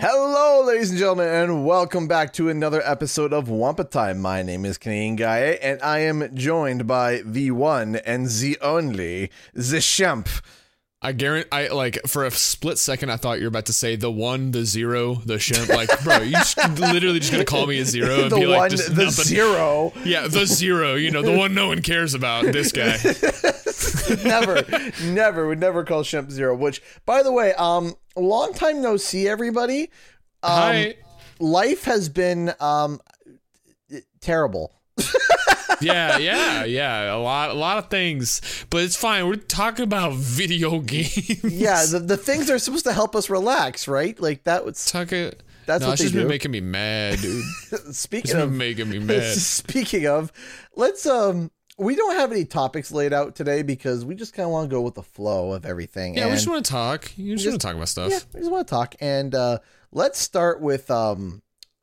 Hello, ladies and gentlemen, and welcome back to another episode of Wampa Time. My name is Canadian Guy, and I am joined by the one and the only, the Champ. I guarantee, I like for a split second, I thought you were about to say the one, the zero, the shimp. Like, bro, you just literally just gonna call me a zero and the be like, one, just the nothing. zero. Yeah, the zero. You know, the one no one cares about. This guy. never, never would never call Shemp zero. Which, by the way, um, long time no see, everybody. Um, Hi. life has been um terrible. Yeah, yeah, yeah. A lot, a lot of things, but it's fine. We're talking about video games. Yeah, the, the things are supposed to help us relax, right? Like that was Talking. That's no, what just do. been making me mad, dude. speaking of making me mad. Speaking of, let's um we don't have any topics laid out today because we just kind of want to go with the flow of everything. Yeah, and we just want to talk. You just, want to talk about stuff. yeah, we just want to talk. And uh let's start with um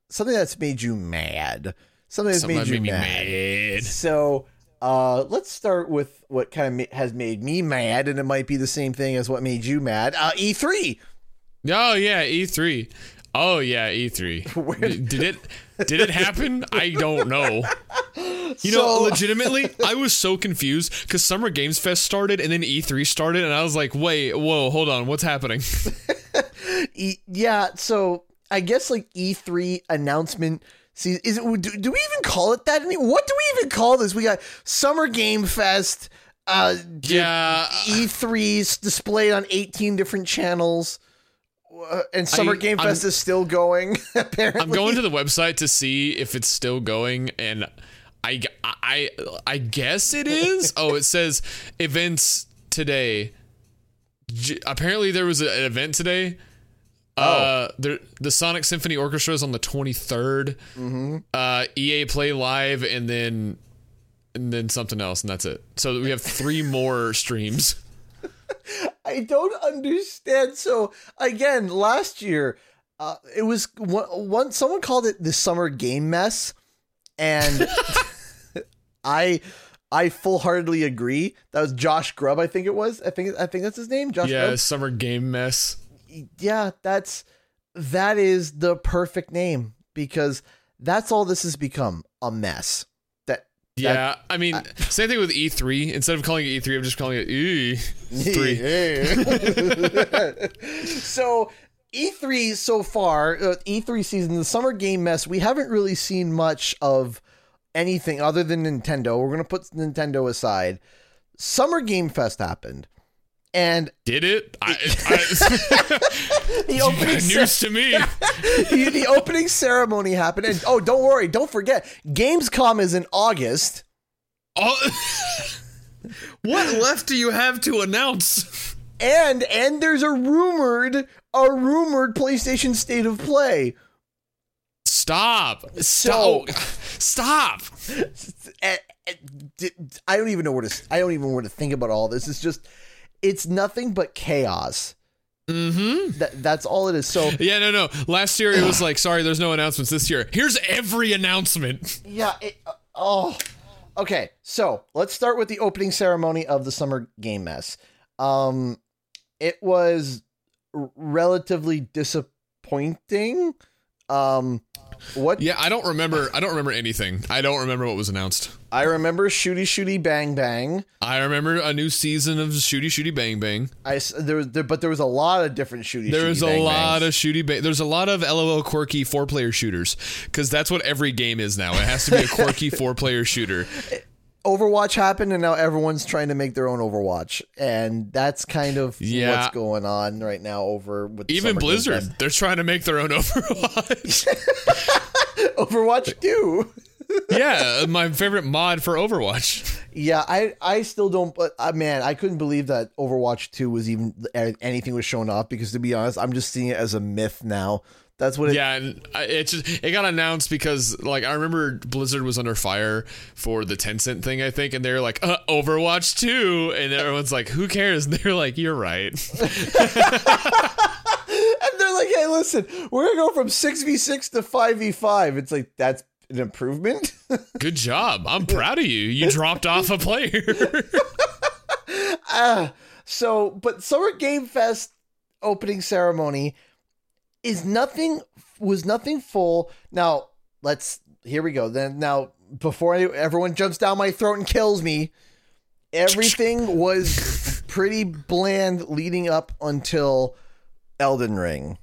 something that's made you mad. Something that's Something made that you made me mad. mad. So uh let's start with what kind of ma- has made me mad, and it might be the same thing as what made you mad. Uh E3. Oh yeah, E3. Oh yeah, E3. did it did it happen? I don't know. You know, legitimately, I was so confused because Summer Games Fest started and then E3 started, and I was like, wait, whoa, hold on, what's happening? E- yeah, so I guess like E3 announcement. See, is it? Do, do we even call it that? I mean, what do we even call this? We got Summer Game Fest. Uh, yeah, E3's displayed on 18 different channels, uh, and Summer I- Game I'm- Fest is still going. Apparently, I'm going to the website to see if it's still going, and I, I, I guess it is. Oh, it says events today. J- apparently, there was an event today. Uh, there, the Sonic Symphony Orchestra is on the 23rd. Mm-hmm. Uh, EA Play Live, and then and then something else, and that's it. So we have three more streams. I don't understand. So again, last year, uh, it was one, one. Someone called it the Summer Game Mess, and I, I full heartedly agree. That was Josh Grubb, I think it was. I think I think that's his name, Josh Yeah, Grubb. summer game mess. Yeah, that's that is the perfect name because that's all this has become a mess. That Yeah, I mean, same thing with E3. Instead of calling it E3, I'm just calling it E three. so E3 so far, uh, E3 season, the summer game mess, we haven't really seen much of anything other than Nintendo. We're going to put Nintendo aside. Summer Game Fest happened. And Did it? I, the I, opening, news to me. the, the opening ceremony happened. And oh, don't worry, don't forget, Gamescom is in August. Oh, what left do you have to announce? And and there's a rumored a rumored PlayStation State of Play. Stop! So- Stop! Stop! eh, eh, I don't even know where to. I don't even know where to think about all this. It's just, it's nothing but chaos. Mm-hmm. That that's all it is. So Yeah, no, no. Last year it was like, sorry, there's no announcements this year. Here's every announcement. yeah. It, uh, oh, okay. So let's start with the opening ceremony of the Summer Game Mess. Um, it was relatively disappointing. Um, what Yeah, I don't remember. I don't remember anything. I don't remember what was announced. I remember, shooty shooty bang bang. I remember a new season of Shooty Shooty Bang Bang. I there was there, but there was a lot of different shooty. There shooty was a bang lot bangs. of shooty bang. There's a lot of LOL quirky four player shooters because that's what every game is now. It has to be a quirky four player shooter. Overwatch happened, and now everyone's trying to make their own Overwatch, and that's kind of Yeah. what's going on right now. Over with Even Blizzard, they're trying to make their own Overwatch. Overwatch too. yeah, my favorite mod for Overwatch. Yeah, I I still don't. But uh, man, I couldn't believe that Overwatch two was even anything was shown off because to be honest, I'm just seeing it as a myth now. That's what it. Yeah, and it just it got announced because like I remember Blizzard was under fire for the Tencent thing, I think, and they're like uh, Overwatch 2 and everyone's like, "Who cares?" And they're like, "You're right." And they're like, "Hey, listen, we're gonna go from six v six to five v five. It's like that's an improvement." Good job. I'm proud of you. You dropped off a player. Ah, so, but Summer Game Fest opening ceremony, is nothing was nothing full. Now let's here we go. Then now before any- everyone jumps down my throat and kills me, everything was pretty bland leading up until Elden Ring.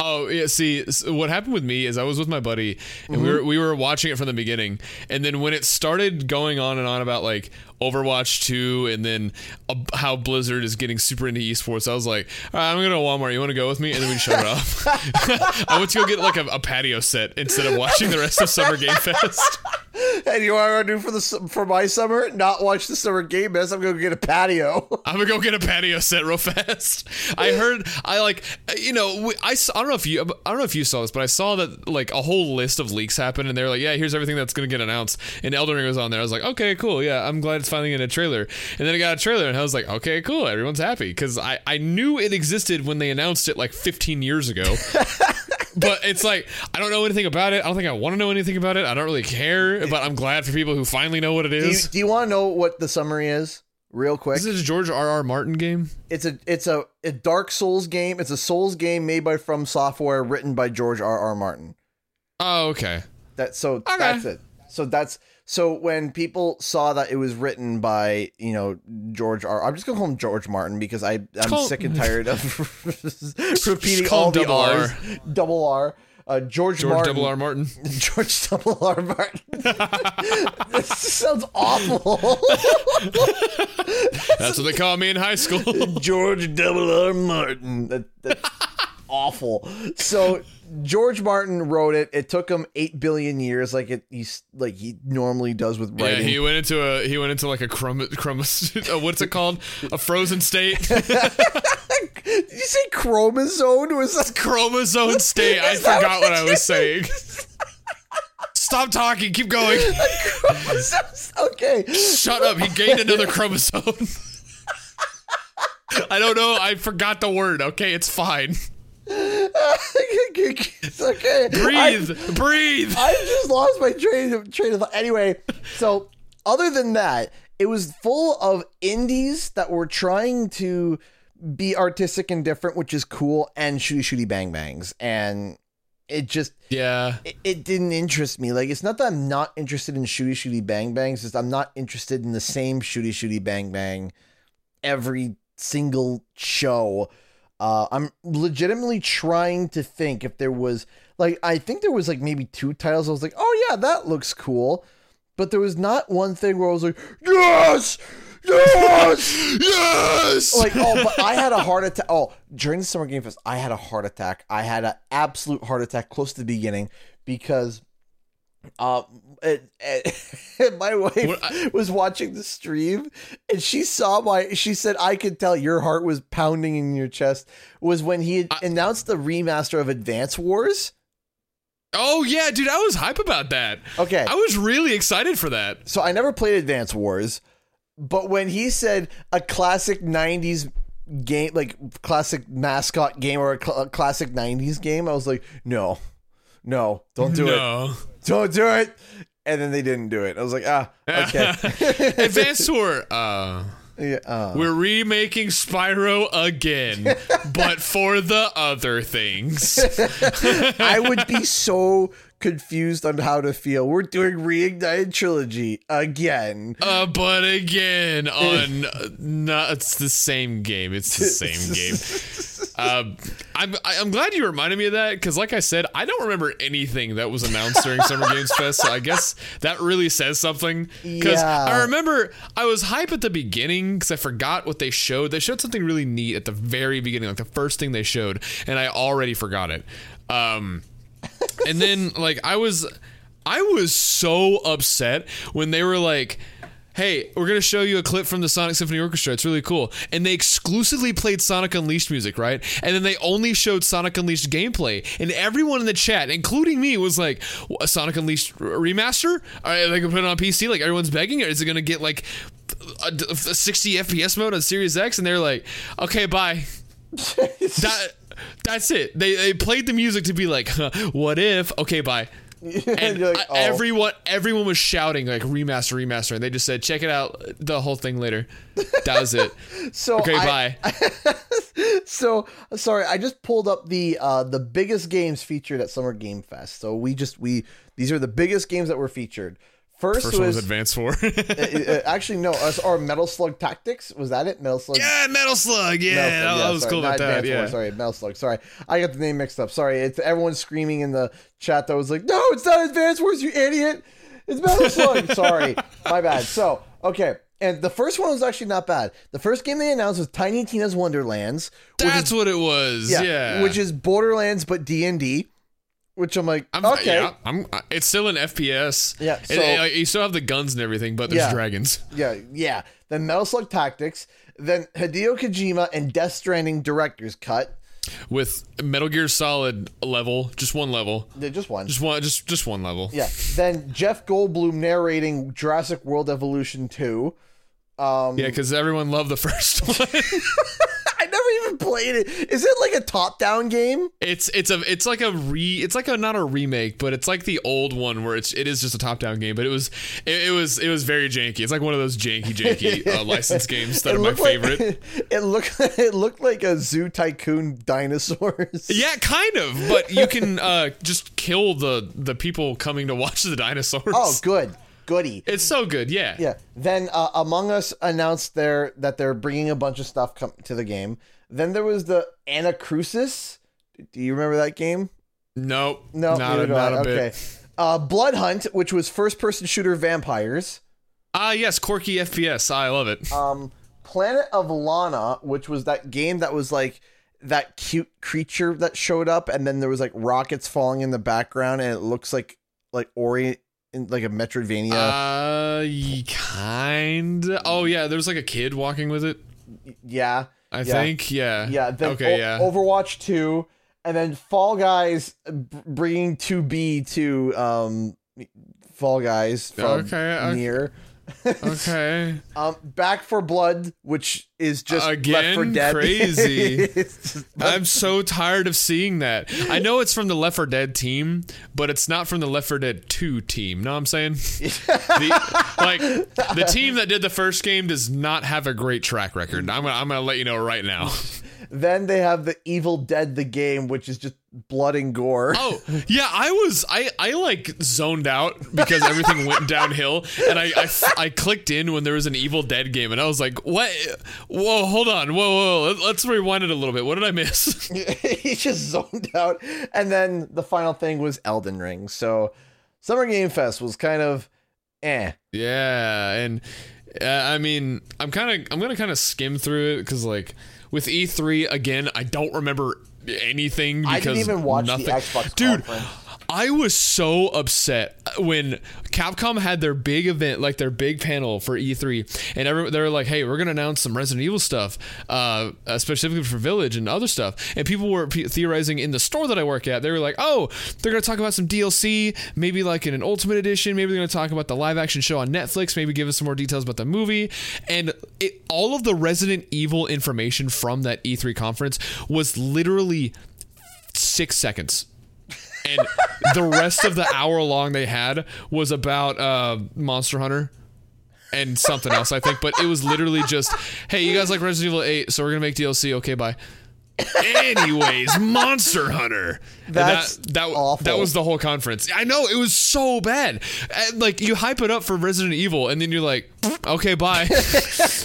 Oh yeah, see, what happened with me is I was with my buddy and we were we were watching it from the beginning, and then when it started going on and on about like Overwatch two, and then uh, how Blizzard is getting super into esports, I was like, All right, I'm gonna go to Walmart. You want to go with me? And then we shut it off. I went to go get like a, a patio set instead of watching the rest of Summer Game Fest. And you know what gonna do for the for my summer? Not watch the summer game mess. I'm gonna get a patio. I'm gonna go get a patio set real fast. I heard I like you know we- I, saw, I don't know if you I don't know if you saw this, but I saw that like a whole list of leaks happened, and they're like, yeah, here's everything that's gonna get announced, and Elden Ring was on there. I was like, okay, cool, yeah, I'm glad it's finally in a trailer. And then I got a trailer, and I was like, okay, cool, everyone's happy because I I knew it existed when they announced it like 15 years ago. but it's like I don't know anything about it. I don't think I want to know anything about it. I don't really care, but I'm glad for people who finally know what it is. Do you, do you want to know what the summary is? Real quick. Is this a George R. R. Martin game? It's a it's a, a Dark Souls game. It's a Souls game made by From Software, written by George R. R. Martin. Oh, okay. That so that's it. So that's so when people saw that it was written by you know George R. I'm just gonna call him George Martin because I I'm call- sick and tired of repeating all the R's. R. Double R. Uh, George, George Martin. Double R. Martin. George Double R. Martin. this sounds awful. That's what they call me in high school. George Double R. Martin. That, that's awful. So George Martin wrote it. It took him eight billion years, like it he's like he normally does with yeah, writing. he went into a he went into like a chroma, chroma uh, what's it called? A frozen state, Did you say chromosome? Was that chromosome state. I forgot what what I was saying. Stop talking. Keep going. Okay. Shut up. He gained another chromosome. I don't know. I forgot the word. Okay, it's fine. It's okay. Breathe. I, breathe. I just lost my train of train of thought. Anyway, so other than that, it was full of indies that were trying to be artistic and different, which is cool, and shooty shooty bang bangs. And it just Yeah. it, it didn't interest me. Like it's not that I'm not interested in shooty shooty bang bangs, it's I'm not interested in the same shooty shooty bang bang every single show. Uh, I'm legitimately trying to think if there was like I think there was like maybe two titles. I was like, oh yeah, that looks cool, but there was not one thing where I was like, yes, yes. Yes. like oh but i had a heart attack oh during the summer game fest i had a heart attack i had an absolute heart attack close to the beginning because uh it, it- my wife I- was watching the stream and she saw my she said i could tell your heart was pounding in your chest was when he had announced the remaster of advance wars oh yeah, dude. I was hype about that. okay I was really excited for that. so I never played Advance Wars, but when he said a classic '90s game, like classic mascot game or a, cl- a classic '90s game, I was like, no, no, don't do it, no. don't do it. And then they didn't do it. I was like, ah, okay, Advanced Tour. Uh, yeah, uh, we're remaking Spyro again, but for the other things. I would be so confused on how to feel. We're doing reignited trilogy again. Uh, but again, on no, it's the same game. It's the same game. Um, I'm I'm glad you reminded me of that because, like I said, I don't remember anything that was announced during Summer Games Fest. So I guess that really says something. Because Yeah. I remember I was hype at the beginning because I forgot what they showed. They showed something really neat at the very beginning, like the first thing they showed, and I already forgot it. Um, and then like I was I was so upset when they were like Hey, we're gonna show you a clip from the Sonic Symphony Orchestra. It's really cool. And they exclusively played Sonic Unleashed music, right? And then they only showed Sonic Unleashed gameplay. And everyone in the chat, including me, was like, "A Sonic Unleashed remaster? Uh, Are they gonna put it on PC? Like everyone's begging? Or is it gonna get like a, a 60 FPS mode on Series X?" And they're like, "Okay, bye." that that's it. They they played the music to be like, huh, "What if?" Okay, bye. And like, I- oh. everyone everyone was shouting like remaster, remaster, and they just said, check it out, the whole thing later. That was it. so Okay, I- bye. so sorry, I just pulled up the uh the biggest games featured at Summer Game Fest. So we just we these are the biggest games that were featured. First, First one was was, Advance Wars. uh, uh, actually no, uh, or Metal Slug Tactics. Was that it? Metal Slug. yeah, Metal Slug. Yeah, Metal that, Slug, that was sorry, cool about that. Advance War, sorry, Metal Slug. Sorry, I got the name mixed up. Sorry, it's everyone's screaming in the chat that was like, "No, it's not Advance Wars, you idiot! It's Metal Slug." sorry, my bad. So okay, and the first one was actually not bad. The first game they announced was Tiny Tina's Wonderlands. That's is, what it was. Yeah, which is Borderlands but D and D. Which I'm like, I'm, okay, yeah, I'm. It's still an FPS. Yeah, so- it- like, you still have the guns and everything, but there's Yeah. dragons. yeah, yeah. Then Metal Slug Tactics. Then Hideo Kojima and Death Stranding director's cut. with Metal Gear Solid level, just one level, They're just one. just one, just just one level. Yeah. Then Jeff Goldblum narrating Jurassic World Evolution 2. Um, Yeah, because everyone loved the first one. I played it. Is it like a top-down game? it's it's a it's like a re it's like a not a remake, but it's like the old one where it's it is just a top down game, but it was it, it was it was very janky. It's like one of those janky janky uh, licensed games that it are my looked like- favorite. it looked it looked like a Zoo Tycoon dinosaurs. Yeah, kind of, but you can uh, just kill the the people coming to watch the dinosaurs. Oh, good. Goody. it's so good. Yeah. Yeah. Then uh, Among Us announced their that they're bringing a bunch of stuff come to the game. Then there was the Anacrusis. Do you remember that game? Nope. No, not a, not a bit. okay. Uh, Blood Hunt, which was first-person shooter vampires. Ah, yes, quirky FPS. I love it. um Planet of Lana, which was that game that was like that cute creature that showed up and then there was like rockets falling in the background and it looks like like Ori in like a Metroidvania. Uh, kind. Oh yeah, there's like a kid walking with it. yeah. I Yeah. think. Yeah. Yeah, then okay. O- yeah. Overwatch 2 and then Fall Guys bringing 2B to um Fall Guys from Okay, okay. NieR. Okay. Um Back 4 Blood, which is just Left Again? 4 Dead. Crazy. I'm so tired of seeing that. I know it's from the Left 4 Dead team, but it's not from the Left 4 Dead 2 team. Know what I'm saying? the, like the team that did the first game does not have a great track record. I'm gonna, I'm gonna let you know right now. Then they have the Evil Dead the game, which is just blood and gore. Oh yeah, I was I I like zoned out because everything went downhill, and I, I I clicked in when there was an Evil Dead game, and I was like, what? Whoa, hold on, whoa, whoa, Let- let's rewind it a little bit. What did I miss? he just zoned out. And then the final thing was Elden Ring. So Summer Game Fest was kind of eh. Yeah, and uh, I mean, I'm kind of I'm gonna kind of skim through it because like with E3 again, I don't remember anything because I didn't even watch nothing. the Xbox dude. conference. I was so upset when Capcom had their big event, like their big panel for E3, and every, they were like, "Hey, we're gonna announce some Resident Evil stuff, uh, uh, specifically for Village and other stuff." And people were pe- theorizing in the store that I work at. They were like, "Oh, they're gonna talk about some DLC, maybe like in an Ultimate Edition. Maybe they're gonna talk about the live action show on Netflix. Maybe give us some more details about the movie." And it, all of the Resident Evil information from that E3 conference was literally six seconds and the rest of the hour long they had was about uh, Monster Hunter and something else, I think. But it was literally just, hey, you guys like Resident Evil 8, so we're gonna make DLC. Okay, bye. Anyways, Monster Hunter. And That's that that, awful. that was the whole conference. I know it was so bad. And, like you hype it up for Resident Evil, and then you're like, okay, bye. That's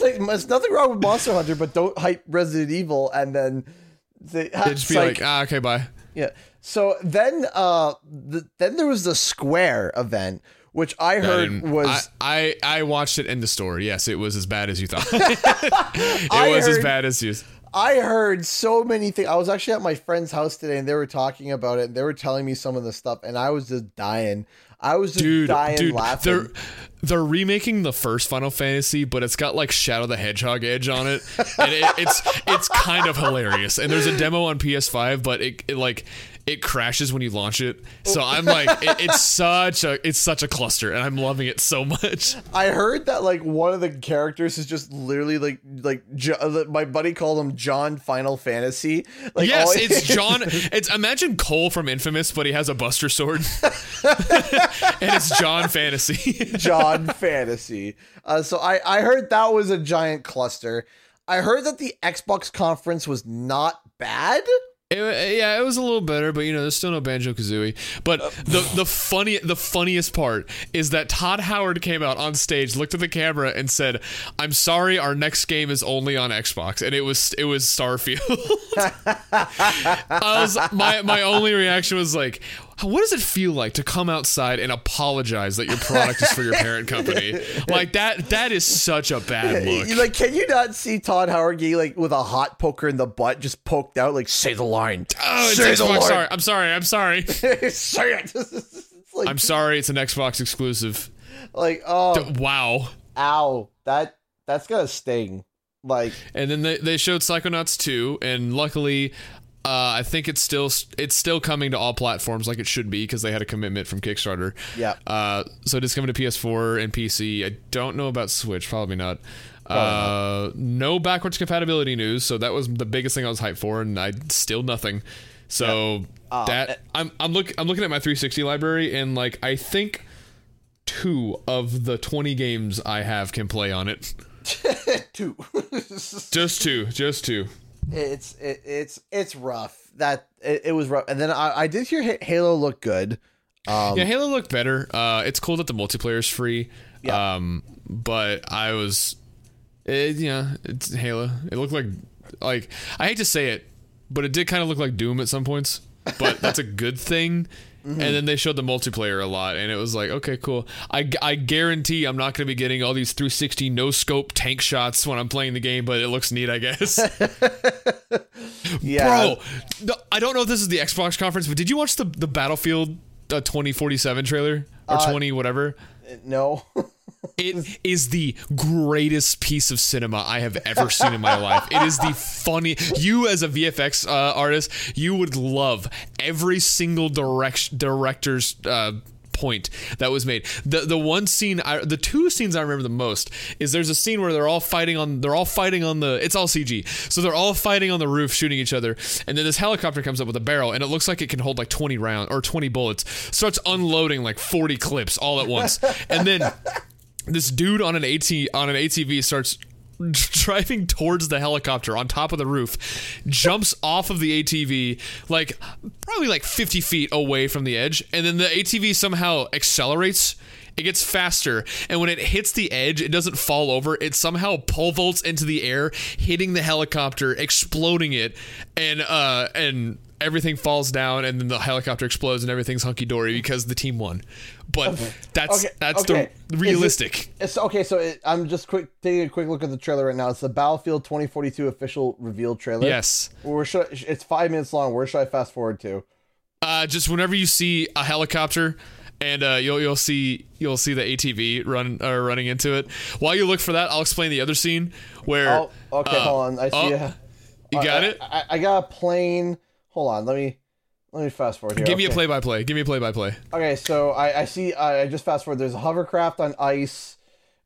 like there's nothing wrong with Monster Hunter, but don't hype Resident Evil and then they It'd just be like, ah, okay, bye. Yeah. So then uh the, then there was the Square event, which I heard was I, I I watched it in the store. Yes, it was as bad as you thought. it I was as bad as you. I heard so many things. I was actually at my friend's house today and they were talking about it and they were telling me some of the stuff and I was just dying. I was just dude, dying dude, laughing. they're they're remaking the first Final Fantasy, but it's got like Shadow the Hedgehog edge on it, and it, it's it's kind of hilarious. And there's a demo on PS5, but it, it like it crashes when you launch it. So I'm like, it, it's such a it's such a cluster, and I'm loving it so much. I heard that like one of the characters is just literally like like Jo- my buddy called him John Final Fantasy. Like yes, it's John. It's imagine Cole from Infamous, but he has a Buster Sword, and it's John Fantasy. John Fantasy. Uh, so I I heard that was a giant cluster. I heard that the Xbox conference was not bad. It, uh, yeah, it was a little better, but you know, there's still no Banjo Kazooie. But uh, the the funny the funniest part is that Todd Howard came out on stage, looked at the camera, and said, "I'm sorry, our next game is only on Xbox," and it was it was Starfield. I was my my only reaction was like, what does it feel like to come outside and apologize that your product is for your parent company? Like that that is such a bad look. Like, can you not see Todd Howard like with a hot poker in the butt, just poked out, like say the line, Oh, it's say the line, Sorry, I'm sorry. I'm sorry. say it. like, I'm sorry. It's an Xbox exclusive. like, oh, Wow. ow, that that's gonna sting. Like, And then they, they showed Psychonauts 2, and luckily, uh, I think it's still it's still coming to all platforms like it should be because they had a commitment from Kickstarter. Yeah. Uh, so it is coming to PS4 and PC. I don't know about Switch, probably not. uh, no backwards compatibility news, so that was the biggest thing I was hyped for, and I still nothing. So Uh, that I'm I'm look I'm looking at my 360 library, and like I think two of the 20 games I have can play on it. two. Just two, just two. It's it, it's it's rough. That it, it was rough. And then I, I did hear Halo look good. Um, Yeah, Halo looked better. Uh, it's cool that the multiplayer is free. Yeah. Um, but I was, it, yeah, it's Halo. It looked like, like I hate to say it, but it did kind of look like Doom at some points. But that's a good thing. Mm-hmm. And then they showed the multiplayer a lot, and it was like, okay, cool. I, I guarantee I'm not going to be getting all these 360 no scope tank shots when I'm playing the game, but it looks neat, I guess. yeah, Bro, I don't know if this is the Xbox conference, but did you watch the the Battlefield uh, 2047 trailer or Uh, 20 whatever? No. It is the greatest piece of cinema I have ever seen in my life. It is the funny. You as a VFX uh, artist, you would love every single direct director's. Uh, point that was made. The the one scene I, the two scenes i remember the most is there's a scene where they're all fighting on they're all fighting on the it's all cg so they're all fighting on the roof shooting each other. And then this helicopter comes up with a barrel and it looks like it can hold like 20 rounds or 20 bullets. Starts unloading like 40 clips all at once. And then this dude on an AT on an ATV starts driving towards the helicopter on top of the roof, jumps off of the ATV like probably like 50 feet away from the edge, and then the ATV somehow accelerates. It gets faster, and when it hits the edge, it doesn't fall over. It somehow pole vaults into the air, hitting the helicopter, exploding it, and uh and everything falls down, and then the helicopter explodes, and everything's hunky dory because the team won. But that's Okay, that's okay. the Is it- realistic. It's okay. So it, I'm just quick taking a quick look at the trailer right now. It's the Battlefield 2042 official reveal trailer. Yes. Where should it's five minutes long. Where should I fast forward to? Uh, just whenever you see a helicopter, and uh, you'll you'll see you'll see the ATV run uh, running into it. While you look for that, I'll explain the other scene where. Oh, okay. uh, hold on. I see. oh, a- you got I, it. I, I got a plane. Hold on. Let me let me fast forward here. Give me a play by play. Give me a play by play. Okay, so I, I see. I, I just fast forward. There's a hovercraft on ice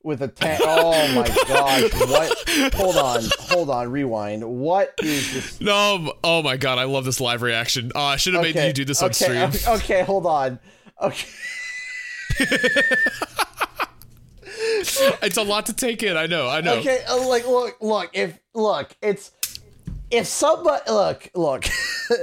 with a tank. Oh my gosh! What? Hold on. Hold on. Rewind. What is this? No, oh my god, I love this live reaction. Oh, I should have made you do this on okay, stream. Okay, okay, hold on. Okay. It's a lot to take in. I know. I know. Okay. uh, Like, look, look. If look, it's if somebody look, look.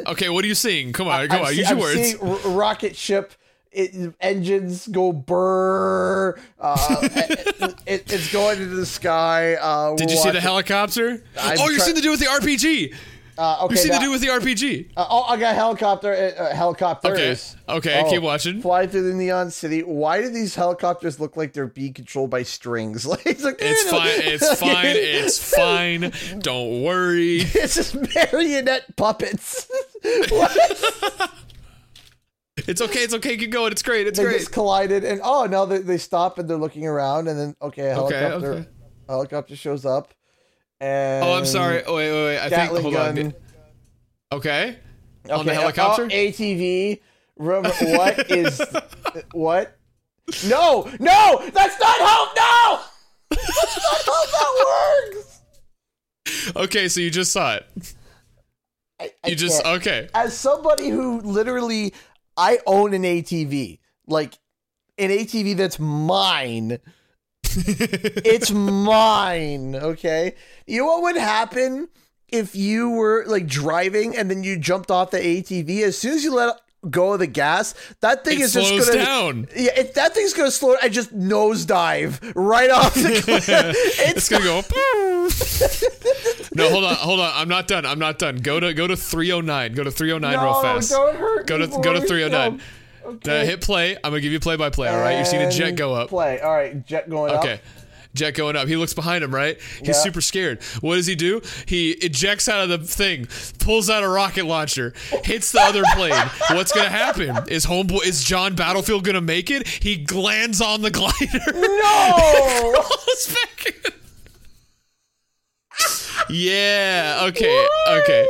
Okay, what are you seeing? Come on, come I'm on. see- Use your I'm words. seeing rocket ship. It, engines go brr. Uh, it, it- it's going into the sky. Uh, Did you see the helicopter? I'm oh, you're try- seeing the dude with the RPG. Uh, okay, you see now- the dude with the RPG. Uh, oh, I got helicopter. Uh, uh, helicopters. Okay, Oh, keep watching. Fly through the neon city. Why do these helicopters look like they're being controlled by strings? Like it's like It's fine. It's fine. It's fine. Don't worry. It's just marionette puppets. What? It's okay. It's okay. Keep going. It's great. It's they great. just collided, and oh, now they, they stop and they're looking around, and then okay, a Okay, helicopter, okay. a helicopter shows up, Oh, I'm sorry. Oh, wait, wait, wait. I think. Gatling Hold gun. on. Okay. Okay, On the uh, helicopter? oh, ATV. What is what? No, no, that's not how. No, that's not how that works. Okay. So you just saw it. I, I You just can't. okay. as somebody who literally, I own an ATV, like an ATV that's mine. it's mine. Okay. You know what would happen if you were like driving and then you jumped off the ATV? As soon as you let go of the gas, that thing It is just gonna slow down. Yeah, it, that thing's gonna slow I just nosedive right off the cliff. It's it's gonna go. no, hold on, hold on. I'm not done. I'm not done. Go to go to 309. Go to 309 real fast. don't hurt Go to go to 309. No. Uh, Okay. hit play. I'm gonna give you play by play. All right. You're seeing a jet go up. Play. All right, jet going up. Okay. Jet going up. He looks behind him, right? He's Yeah. super scared. What does he do? He ejects out of the thing, pulls out a rocket launcher, hits the other plane. What's gonna happen? Is homeboy is John Battlefield gonna make it? He lands on the glider. No. Back in. yeah. Okay. Okay.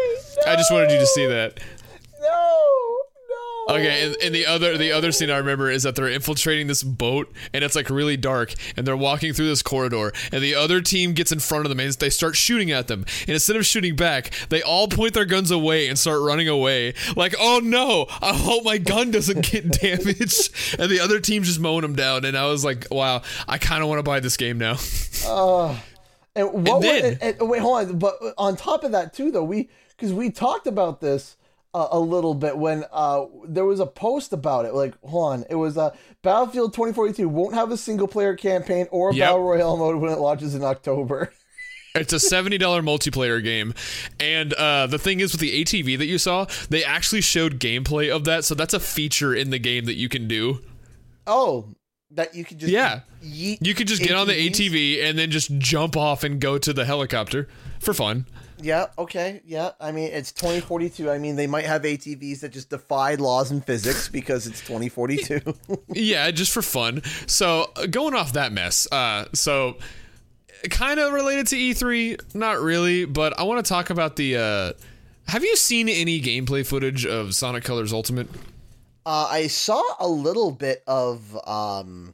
I just wanted you to see that. Okay, and, and the other the other scene I remember is that they're infiltrating this boat and it's like really dark and they're walking through this corridor and the other team gets in front of them and they start shooting at them and instead of shooting back they all point their guns away and start running away like oh no I hope my gun doesn't get damaged and the other team's just mowing them down and I was like wow I kind of want to buy this game now uh, And what? And then- and wait, hold on. But on top of that, too, though, we because we talked about this uh, a little bit when uh, there was a post about it. Like, hold on, it was uh, Battlefield 2042 won't have a single player campaign or a Yep. battle royale mode when it launches in October. It's a seventy dollar multiplayer game, and uh, the thing is with the ATV that you saw, they actually showed gameplay of that, so that's a feature in the game that you can do. oh, that you could just Yeah. You could just get on the ATV and then just jump off and go to the helicopter for fun. Yeah. Okay. Yeah. I mean, it's 2042. I mean, they might have ATVs that just defy laws and physics because it's 2042. Yeah, just for fun. So uh, going off that mess, uh, so kind of related to E3, not really, but I want to talk about the. Uh, have you seen any gameplay footage of Sonic Colors Ultimate? Uh, I saw a little bit of um,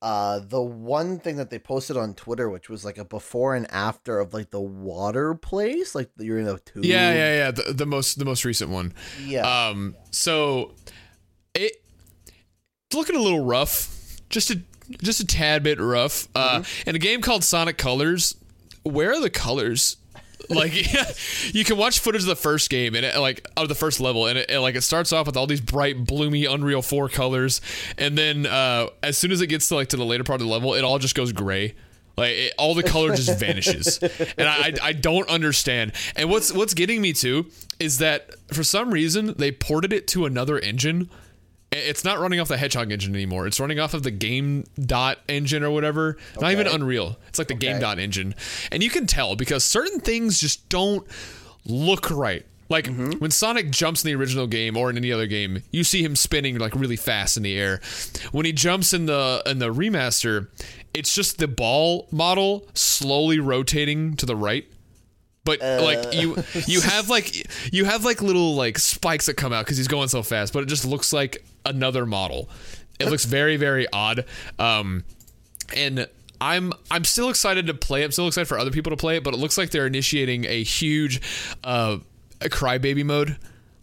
uh, the one thing that they posted on Twitter, which was like a before and after of like the water place, like you're in a tube. Yeah, yeah, yeah. The, the most the most recent one. yeah. Um, so it it's looking a little rough, just a just a tad bit rough. Uh, in a game called Sonic Colors, where are the colors? Like yeah, you can watch footage of the first game and it, like of the first level and it, it, like it starts off with all these bright bloomy unreal 4 colors. And then uh as soon as it gets to like to the later part of the level it all just goes gray. Like it, all the color just vanishes. And I, I i don't understand. And what's what's getting me too is that for some reason they ported it to another engine it's not running off the Hedgehog engine anymore. It's running off of the Game Dot engine or whatever. Not even Unreal. It's like the Godot engine. And you can tell because certain things just don't look right. Like Mm-hmm. when Sonic jumps in the original game or in any other game, you see him spinning like really fast in the air. When he jumps in the in the remaster, it's just the ball model slowly rotating to the right but like you you have like you have like little like spikes that come out because he's going so fast but it just looks like another model. It looks very very odd. Um and i'm i'm still excited to play it. I'm still excited for other people to play it but it looks like they're initiating a huge uh crybaby mode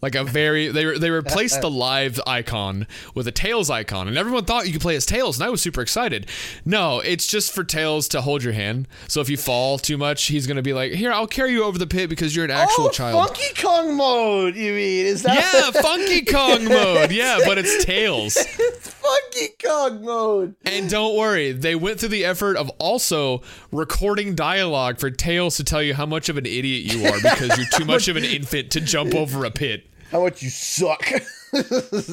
like a very they they replaced the live icon with a tails icon and everyone thought you could play as tails and i was super excited no it's just for tails to hold your hand so if you fall too much he's gonna be like here i'll carry you over the pit because you're an oh, actual oh, child Funky Kong mode. You mean is that? yeah funky kong mode yeah but it's tails it's Funky Kong mode. and don't worry they went through the effort of also recording dialogue for tails to tell you how much of an idiot you are because you're too much of an infant to jump over a pit How much you suck.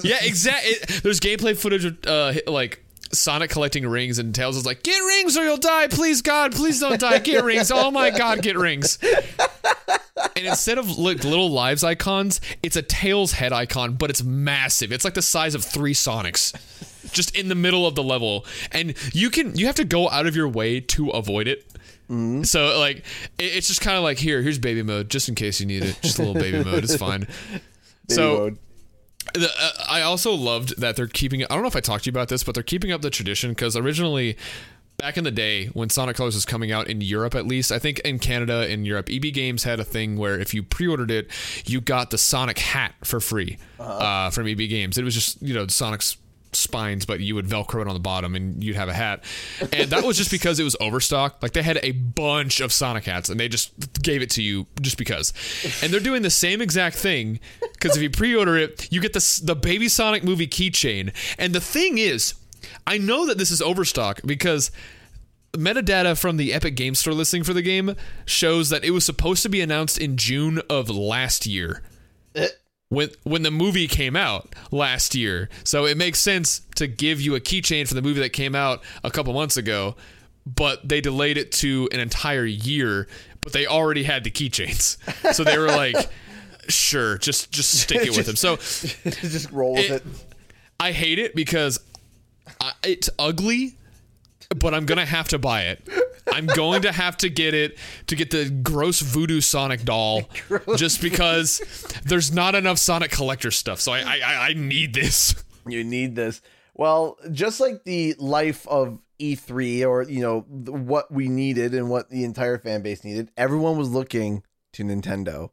Yeah, exactly. There's gameplay footage of uh, like Sonic collecting rings, and Tails is like, "Get rings or you'll die! Please God, please don't die! Get rings! Oh my God, get rings!" and instead of like little lives icons, it's a Tails head icon, but it's massive. It's like the size of three Sonics, just in the middle of the level, and you can you have to go out of your way to avoid it. So like it, it's just kind of like here, here's baby mode, just in case you need it. Just a little baby mode, it's fine. so the, uh, I also loved that they're keeping. I don't know if I talked to you about this, but they're keeping up the tradition because originally, back in the day when Sonic Colors was coming out in Europe, at least I think in Canada in Europe, EB Games had a thing where if you pre-ordered it, you got the Sonic hat for free uh from EB Games. It was just you know Sonic's spines but you would velcro it on the bottom and you'd have a hat. And that was just because it was overstock like they had a bunch of sonic hats and they just gave it to you just because. And they're doing the same exact thing because if you pre-order it you get the, the baby sonic movie keychain. And the thing is i know that this is overstock because metadata from the Epic Game Store listing for the game shows that it was supposed to be announced in June of last year. Eh. When when the movie came out last year. So it makes sense to give you a keychain for the movie that came out a couple months ago, but they delayed it to an entire year, but they already had the keychains. So they were like Sure, just just stick it with them. So just roll with it- it. I hate it because I, it's ugly, but I'm gonna have to buy it. I'm going to have to get it to get the gross voodoo Sonic doll, just because there's not enough Sonic collector stuff. So I I, I- I need this. You need this. Well, just like the life of E3 or, you know, what we needed and what the entire fan base needed, everyone was looking to Nintendo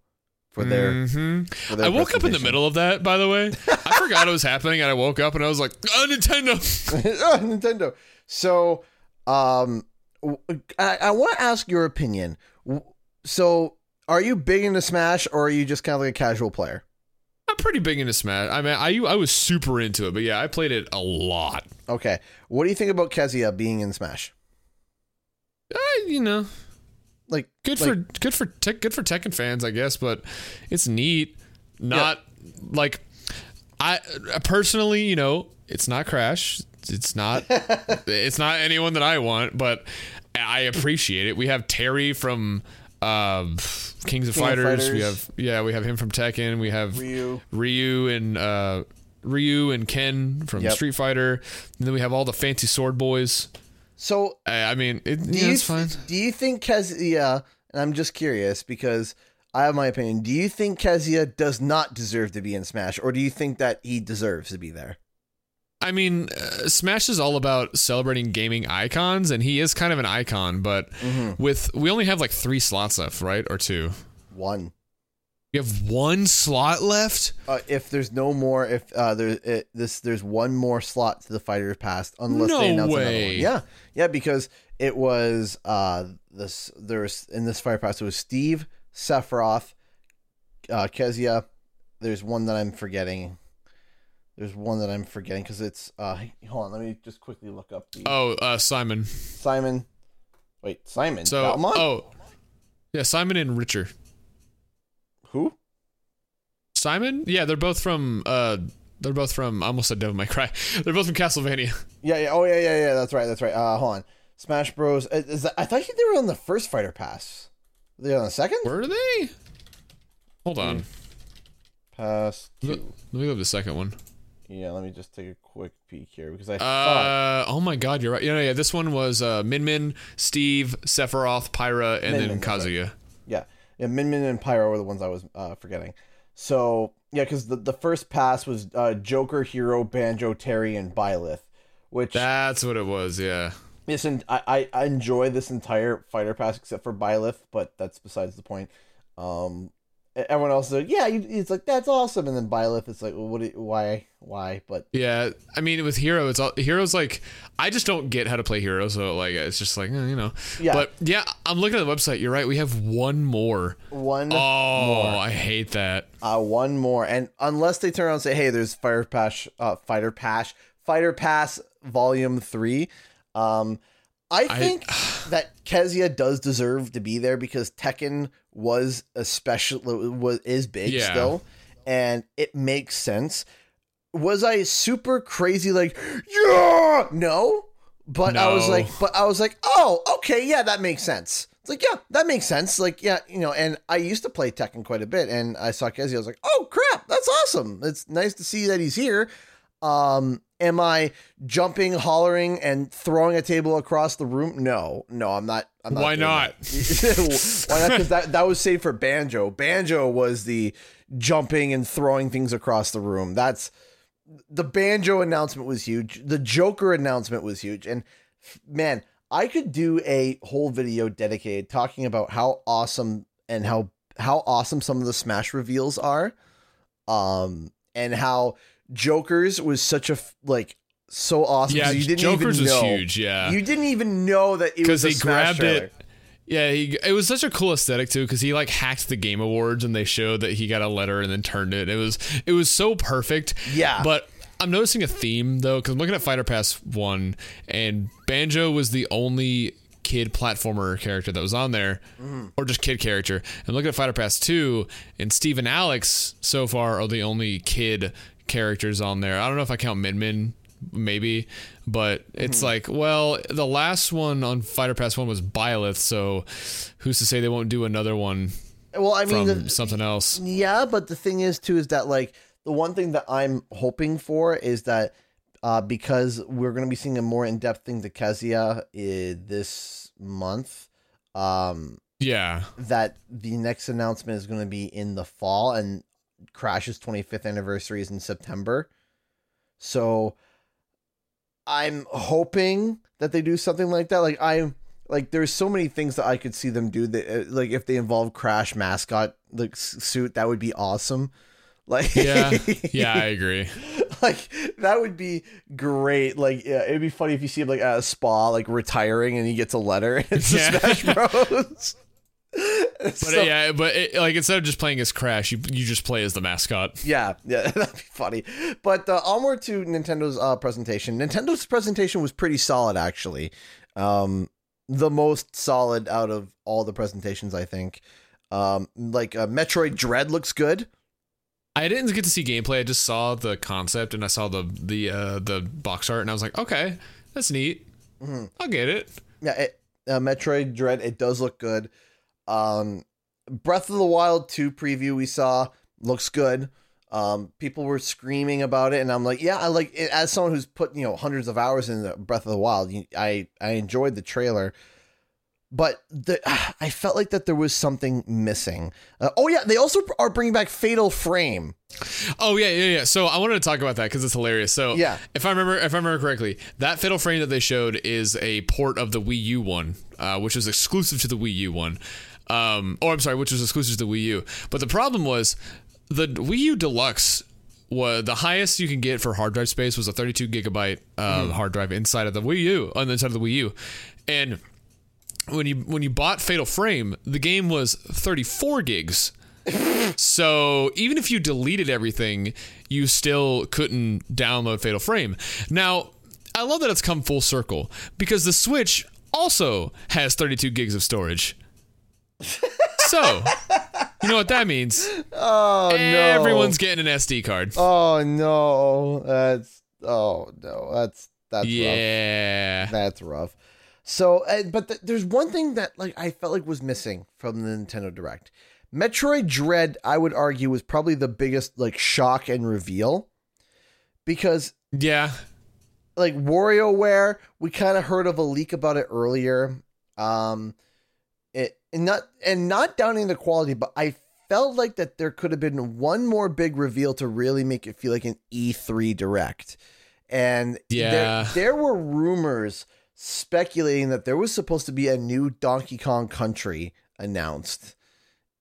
for their, Mhm. for their I woke up in the middle of that, by the way. I forgot it was happening, and I woke up and I was like, "Oh, Nintendo!" oh, Nintendo. So, um, I, I want to ask your opinion. So, are you big into Smash or are you just kind of like a casual player? I'm pretty big into Smash. I mean, I I was super into it, but yeah, I played it a lot. Okay. What do you think about Kazuya being in Smash? I, you know, Like, good like- for good for tech, good for Tekken fans, I guess. But it's neat. Not like I personally, you know, it's not Crash. It's not. it's not anyone that I want, but I appreciate it. We have Terry from um, Kings of King of Fighters. We have yeah, we have him from Tekken. We have Ryu. Ryu and uh, Ryu and Ken from Yep. Street Fighter. And then we have all the fancy sword boys. So, I, I mean, it, do yeah, you it's fine. do you think Kazuya? And I'm just curious because I have my opinion. Do you think Kazuya does not deserve to be in Smash, or do you think that he deserves to be there? I mean, uh, Smash is all about celebrating gaming icons, and he is kind of an icon. But Mm-hmm. with we only have like three slots left, right, or two. One. We have one slot left. Uh, if there's no more, if uh, there it, this there's one more slot to the fighter pass, unless No they announce another one. Yeah, yeah, because it was uh this there's in this fighter pass it was Steve Sephiroth, uh, Kazuya. There's one that I'm forgetting. There's one that I'm forgetting because it's uh hold on, let me just quickly look up the Oh, uh, Simon. Simon. Wait, Simon. So, Belmont? oh, yeah, Simon and Richard. Who? Simon? Yeah, they're both from. Uh, they're both from. I almost said Devil May Cry. They're both from Castlevania. Yeah, yeah. Oh, yeah, yeah, yeah. That's right. That's right. Uh, hold on. Smash Bros. uh, Is that, I thought they were on the first fighter pass. Are they on the second? Were they? Hold on. Pass two. let me go to the second one. Yeah, let me just take a quick peek here because I thought Uh, oh my God, you're right. Yeah, yeah. This one was uh, Min Min, Steve, Sephiroth, Pyra, and Min then Min, Kazuya. yeah, yeah, Min Min and Pyra were the ones I was uh, forgetting. So yeah, because the the first pass was uh, Joker, Hero, Banjo, Terry, and Byleth, which That's what it was. Yeah. listen, I, I I enjoy this entire fighter pass except for Byleth, but that's besides the point. Um, everyone else is like, yeah, it's like that's awesome, and then Byleth is like, well, what? Do you, why? Why? But Yeah, I mean, with Hero, it's all Hero's like I just don't get how to play Hero, so like it's just like eh, you know. Yeah. But yeah, I'm looking at the website. You're right. We have one more. one Oh, more. I hate that. Uh, one more, and unless they turn around and say, "Hey, there's Fire Pass, uh, Fighter Pass, Fighter Pass Volume 3. Um, I think that Kazuya does deserve to be there because Tekken was especially was is big Yeah. still, and it makes sense. was I super crazy like yeah! No. But I was like but I was like oh okay yeah that makes sense. It's like yeah that makes sense. Like yeah you know and I used to play Tekken quite a bit and I saw Kezi I was like oh crap that's awesome. It's nice to see that he's here. Um am I jumping hollering and throwing a table across the room no no I'm not I'm not Why doing not? why not because that that was saved for Banjo Banjo was the jumping and throwing things across the room that's the banjo announcement was huge. The Joker announcement was huge. And man, I could do a whole video dedicated talking about how awesome and how how awesome some of the Smash reveals are. Um and how Joker's was such a like so awesome. Yeah, you didn't Joker's even was know. huge. Yeah, You didn't even know that it was because a he Smash grabbed trailer. it. Yeah, he, it was such a cool aesthetic too. Because he like hacked the Game Awards and they showed that he got a letter and then turned it. It was it was so perfect. Yeah. but I'm noticing a theme though because I'm looking at Fighter Pass One and Banjo was the only kid platformer character that was on there, mm-hmm. or just kid character. And looking at Fighter Pass Two and Steve and Alex so far are the only kid characters on there. I don't know if I count Min maybe but it's like well the last one on fighter pass 1 was byleth so who's to say they won't do another one Well, I mean, the, something else? Yeah, but the thing is too is that like the one thing that I'm hoping for is that uh, because we're going to be seeing a more in depth thing to Kazuya uh, this month, um, yeah. that the next announcement is going to be in the fall and Crash's 25th anniversary is in September. So I'm hoping that they do something like that. Like I'm like there's so many things that I could see them do that uh, like if they involve Crash mascot like suit that would be awesome. Like yeah yeah i agree like that would be great. Like yeah, it'd be funny if you see him like at a spa, like retiring, and he gets a letter. And it's Yeah. Smash Bros. but So- yeah but it, like instead of just playing as crash you you just play as the mascot yeah, yeah, that'd be funny. But uh, onward to Nintendo's uh, presentation. Nintendo's presentation was pretty solid, actually. Um, the most solid out of all the presentations, I think. Um, like uh, Metroid Dread looks good. i didn't get to see gameplay i just saw the concept and i saw the the uh the box art and i was like okay that's neat Mm-hmm. i'll get it Yeah, it, uh, Metroid Dread. It does look good. Um, Breath of the Wild 2 preview we saw looks good. Um, people were screaming about it, and I'm like, yeah, I like it. As someone who's put you know hundreds of hours in the Breath of the Wild, I I enjoyed the trailer, but the I felt like that there was something missing. Uh, oh yeah, they also are bringing back Fatal Frame. Oh yeah, yeah, yeah. So I wanted to talk about that because it's hilarious. So Yeah. if I remember, if I remember correctly, that Fatal Frame that they showed is a port of the Wii U one, uh, which was exclusive to the Wii U one. Um, or I'm sorry, which was exclusive to the Wii U. But the problem was the Wii U Deluxe. Was the highest you can get for hard drive space was a 32 gigabyte uh, hard drive inside of the Wii U, on the inside of the Wii U, and when you when you bought Fatal Frame, the game was 34 gigs. So even if you deleted everything, you still couldn't download Fatal Frame. Now, I love that it's come full circle because the Switch also has 32 gigs of storage. So, you know what that means? Oh no! Everyone's getting an SD card. Oh no! That's oh no! That's that's rough. yeah. That's rough. So, uh, but th- there's one thing that like I felt like was missing from the Nintendo Direct. Metroid Dread, I would argue, was probably the biggest like shock and reveal because Yeah. like WarioWare, we kind of heard of a leak about it earlier. Um, it and not and not downing the quality, but I felt like that there could have been one more big reveal to really make it feel like an E3 Direct. And Yeah. there, there were rumors speculating that there was supposed to be a new Donkey Kong Country announced.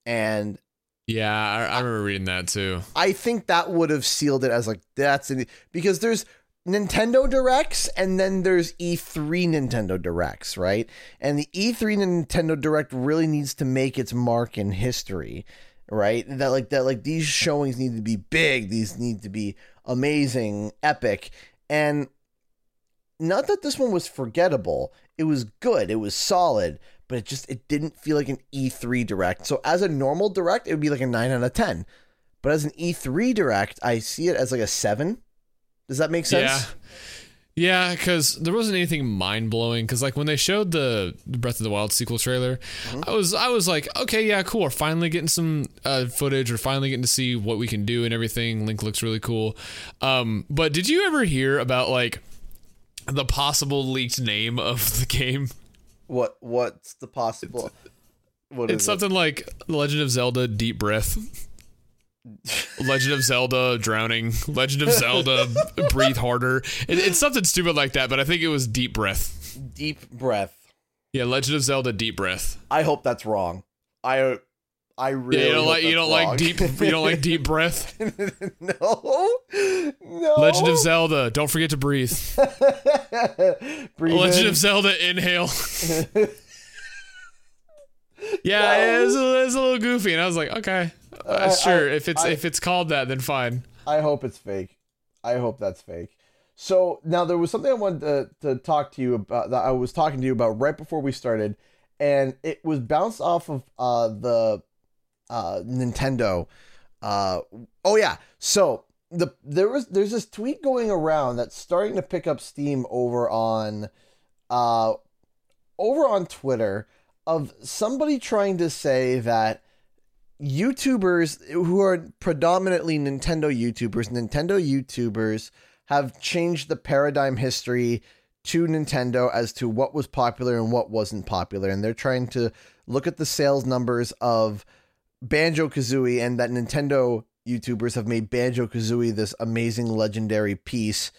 And Yeah, I, I remember reading that too. I think that would have sealed it as like that's an, because there's Nintendo Directs and then there's E3 Nintendo Directs, right? And the E E3 Nintendo Direct really needs to make its mark in history, right? That like that like these showings need to be big, these need to be amazing, epic. And not that this one was forgettable. It was good, it was solid, but it just it didn't feel like an E3 direct. So as a normal direct, it would be like a 9 out of 10. But as an E3 direct, I see it as like a 7 Does that make sense? Yeah. Yeah, because there wasn't anything mind blowing. Because like when they showed the Breath of the Wild sequel trailer, I was I was like, okay, yeah, cool. We're finally getting some uh, footage. We're finally getting to see what we can do and everything. Link looks really cool. Um, but did you ever hear about like the possible leaked name of the game? What what's the possible? What It's is it? something like Legend of Zelda: Deep Breath. Legend of Zelda drowning. Legend of Zelda breathe harder. It, it's something stupid like that, but I think it was deep breath. Deep breath. Yeah, Legend of Zelda deep breath. I hope that's wrong. I I really Yeah, you don't like you don't wrong. like deep you don't like deep breath. no, no. Legend of Zelda, don't forget to breathe. Breathe Legend in. of Zelda inhale. yeah, it was, a, it was a little goofy, and I was like, okay, uh, I- sure. I- if it's I- if it's called that, then fine. I hope it's fake. I hope that's fake. So now there was something I wanted to, to talk to you about that I was talking to you about right before we started, and it was bounced off of uh, the uh, Nintendo. Uh, oh yeah, so the there was there's this tweet going around that's starting to pick up steam over on uh, over on Twitter of somebody trying to say that YouTubers who are predominantly Nintendo YouTubers, Nintendo YouTubers have changed the paradigm history to Nintendo as to what was popular and what wasn't popular. And they're trying to look at the sales numbers of Banjo Kazooie and that Nintendo YouTubers have made Banjo Kazooie this amazing legendary piece,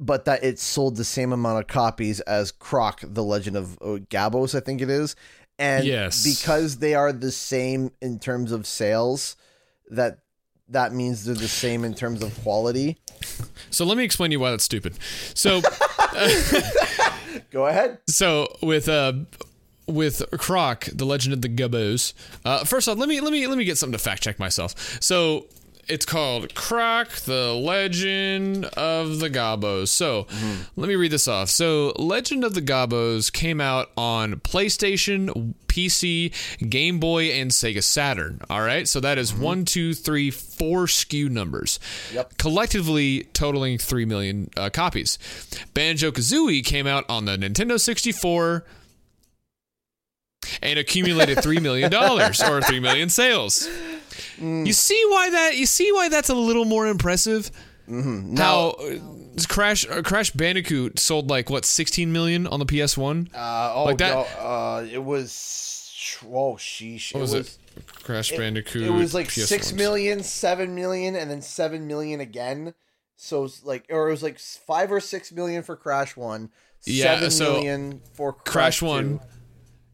but that it sold the same amount of copies as Croc, the Legend of uh, Gobbos, I think it is. And Yes. because they are the same in terms of sales, that that means they're the same in terms of quality. So let me explain to you why that's stupid. So Go ahead. so with uh with Croc, the Legend of the Gobbos. Uh, first off, let me let me let me get something to fact check myself. So it's called Croc, the Legend of the Gobbos. So let me read this off. So Legend of the Gobbos came out on PlayStation, PC, Game Boy, and Sega Saturn. All right, so that is one, two, three, four SKU numbers. Yep. Collectively totaling 3 million uh, copies. Banjo Kazooie came out on the Nintendo 64 and accumulated three million dollars or three million sales. You see why that? You see why that's a little more impressive? Mm-hmm. How uh, Crash uh, Crash Bandicoot sold like what sixteen million on the PS One? Uh, oh, Like that- uh, it was. Oh, sheesh. What was was, it? Crash Bandicoot. It was like PS1s. six million, seven million, and then seven million again. So it's like, or it was like five or six million for Crash One, Yeah, seven so million for Crash, Crash 2.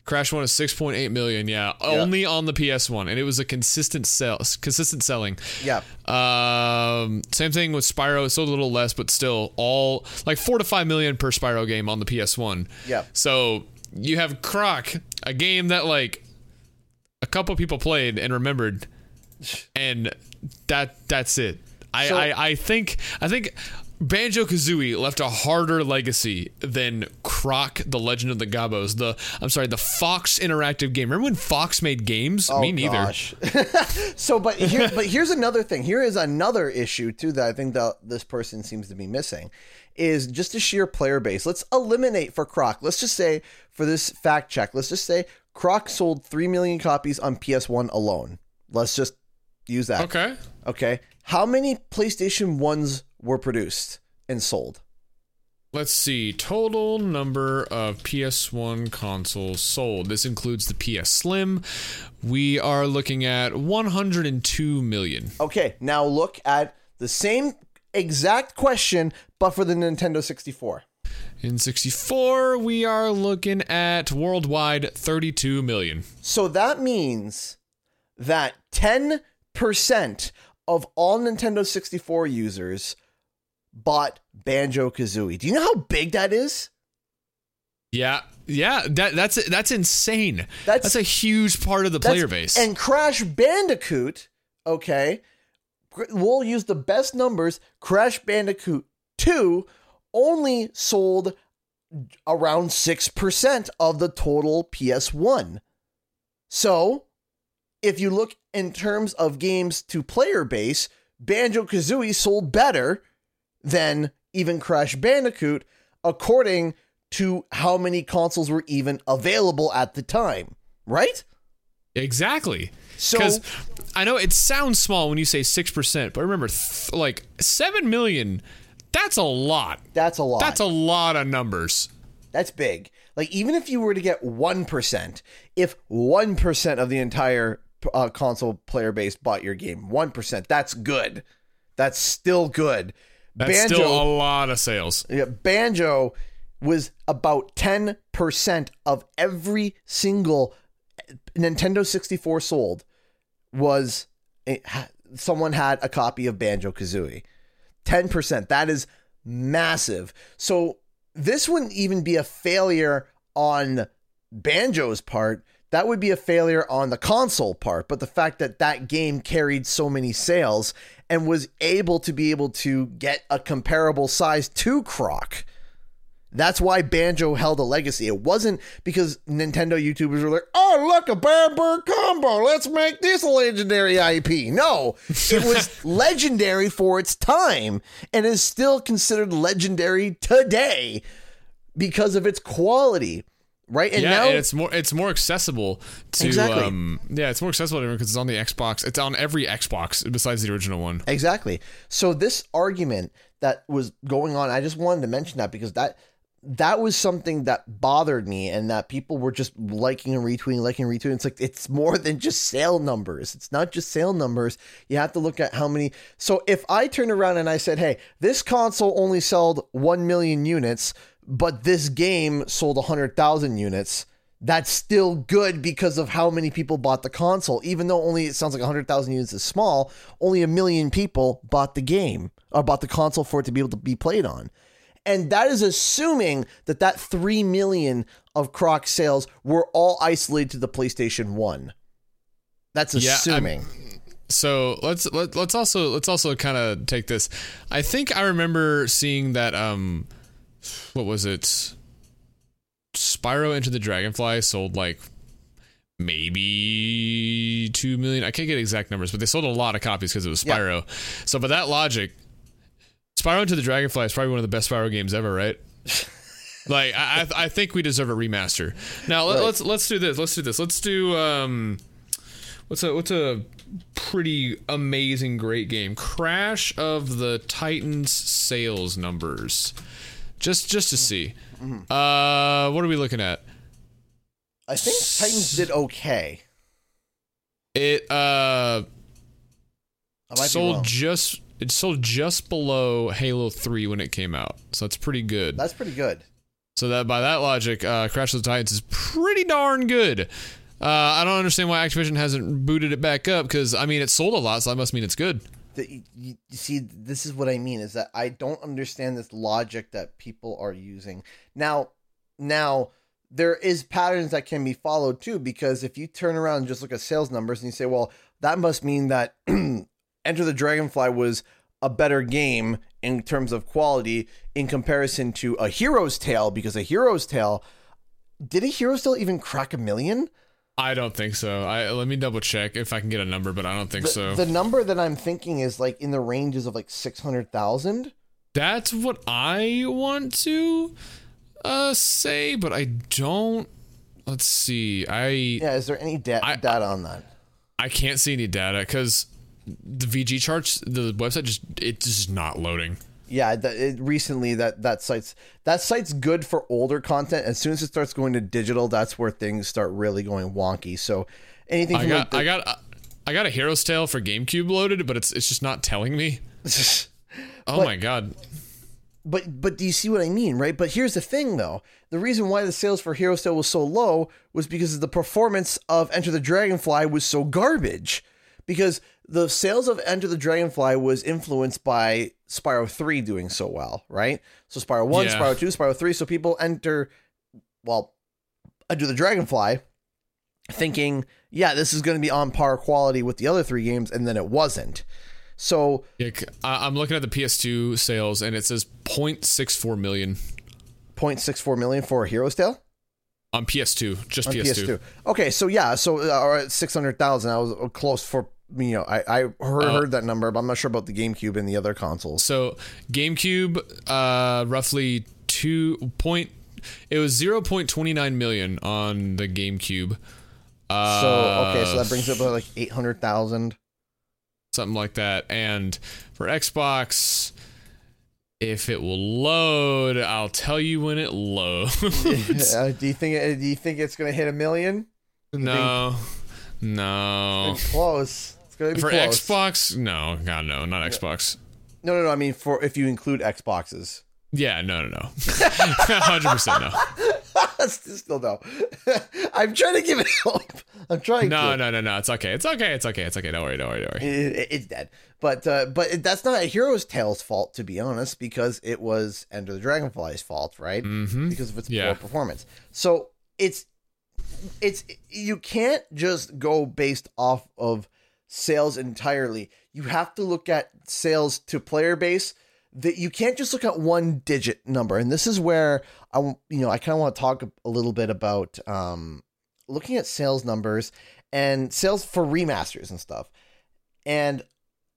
One. Crash One is six point eight million. Yeah, only on the PS One, and it was a consistent sell, consistent selling. Yeah, Um, same thing with Spyro. It sold a little less, but still all like four to five million per Spyro game on the PS1. Yeah. So you have Croc, a game that like a couple people played and remembered, and that that's it. I So- I, I think I think Banjo Kazooie left a harder legacy than Croc, the Legend of the Gobbos. The I'm sorry, the Fox interactive game. Remember when Fox made games? Oh, Me neither. Gosh. so, but here, but here's another thing. Here is another issue too that I think that this person seems to be missing, is just a sheer player base. Let's eliminate for Croc. Let's just say for this fact check, let's just say Croc sold three million copies on PS1 alone. Let's just use that. Okay. Okay. How many PlayStation ones were produced and sold? Let's see. Total number of PS1 consoles sold. This includes the PS Slim. We are looking at 102 million. Okay. Now look at the same exact question, but for the Nintendo 64. In 64, we are looking at worldwide 32 million. So that means that 10% of all Nintendo 64 users bought Banjo Kazooie. Do you know how big that is? Yeah, yeah, that that's that's insane. That's- That's, a huge part of the player base. And Crash Bandicoot, okay, we'll use the best numbers. Crash Bandicoot 2 only sold around 6% of the total PS1. So, if you look in terms of games to player base, Banjo Kazooie sold better than even Crash Bandicoot, according to how many consoles were even available at the time, right? Exactly. So- Because I know it sounds small when you say 6%, but remember, th- like 7 million, that's a lot. That's a lot. That's a lot of numbers. That's big. Like even if you were to get one percent, if one percent of the entire uh, console player base bought your game, one percent, that's good. That's still good. That's still a lot of sales. Yeah, Banjo was about 10% of every single Nintendo 64 sold was someone had a copy of Banjo Kazooie. 10%. That is massive. So this wouldn't even be a failure on Banjo's part. That would be a failure on the console part. But the fact that that game carried so many sales and was able to be able to get a comparable size to Croc. That's why Banjo held a legacy. It wasn't because Nintendo YouTubers were like, oh, look, a Bamber combo. Let's make this a legendary IP. No, it was legendary for its time and is still considered legendary today because of its quality. Right. And yeah, now and it's more it's more accessible to Exactly. um yeah, it's more accessible to everyone because it's on the Xbox. It's on every Xbox besides the original one. Exactly. So this argument that was going on, I just wanted to mention that because that that was something that bothered me and that people were just liking and retweeting, liking and retweeting. It's like it's more than just sale numbers. It's not just sale numbers. You have to look at how many. So if I turned around and I said, "Hey, this console only sold 1 million units, but this game sold 100,000 units." That's still good because of how many people bought the console. Even though only it sounds like 100,000 units is small, only a million people bought the game or bought the console for it to be able to be played on. And that is assuming that that 3 million of Croc sales were all isolated to the PlayStation 1. That's Yeah, assuming. So let's let, let's also let's also kind of take this. I think I remember seeing that um what was it? Spyro Enter the Dragonfly sold like maybe 2 million. I can't get exact numbers, but they sold a lot of copies because it was Yeah. Spyro. So by that logic, Spyro Enter the Dragonfly is probably one of the best Spyro games ever, right? like I, I I think we deserve a remaster. Now let, Right. let's let's do this. Let's do this. Let's do um what's a what's a pretty amazing great game crash of the titans sales numbers just just to see uh what are we looking at I think Titans did okay. it uh I might be sold wrong. just it sold just below halo 3 when it came out so that's pretty good That's pretty good. so that by that logic uh crash of the titans is pretty darn good uh, I don't understand why Activision hasn't booted it back up because I mean it sold a lot, so that must mean it's good. The, you, you see this is what i mean is that i don't understand this logic that people are using. Now now there is patterns that can be followed too because if you turn around and just look at sales numbers and you say well that must mean that enter the dragonfly was a better game in terms of quality in comparison to a hero's tail because a hero's tail did a hero's tail even crack a million I don't think so. I let me double check if I can get a number, but I don't think the, so. the number that i'm thinking is like in the ranges of like 600000 That's what I want to uh say, but I don't. Let's see. I Yeah, is there any da- I- data on that? I can't see any data because the VGChartz, the website just it's just not loading. Yeah, that it, recently that that site's that site's good for older content. As soon as it starts going to digital, that's where things start really going wonky. So anything I got like the, I got I got a Hero's Tail for GameCube loaded, but it's it's just not telling me. Oh But- my god. but but do you see what I mean, right? But here's the thing though. The reason why the sales for hero's tail was so low was because the performance of Enter the Dragonfly was so garbage. Because the sales of Enter the Dragonfly was influenced by Spyro 3 doing so well, right? So Spyro 1, Yeah. Spyro 2, Spyro 3, so people enter well, Enter the Dragonfly thinking, yeah, this is going to be on par quality with the other three games and then it wasn't. So Yeah, I'm looking at the PS2 sales and it says 0.64 million 0.64 million for Hero's Tail? on PS2, just on PS2. PS2. Okay, so yeah, so uh, 600,000, I was uh, close for you know, I I heard, heard that number, but I'm not sure about the GameCube and the other consoles. So GameCube, uh, roughly two point. It was zero point twenty nine million on the GameCube. Uh, So okay, so that brings it up to like eight hundred thousand. something like that. And for Xbox, if it will load, I'll tell you when it loads. Uh, do you think? Do you think it's gonna hit a million? no, no. It's close. It's gonna be For close. Xbox, no, God, no, not Xbox. No, no, no. I mean, for if you include Xboxes. Yeah, no, no, no, hundred percent no. Still no. I'm trying to give it hope. I'm trying No, to. no, no, no. It's okay. It's okay. It's okay. It's okay. Don't worry. Don't worry. Don't worry. It- it's dead. But uh, but that's not a Hero's Tail's fault, to be honest, because it was Enter the Dragonfly's fault, right? Mm-hmm. Because of its Yeah. poor performance. So it's it's you can't just go based off of sales entirely. You have to look at sales to player base. That you can't just look at one digit number, and this is where I you know I kind of want to talk a little bit about um, looking at sales numbers and sales for remasters and stuff. And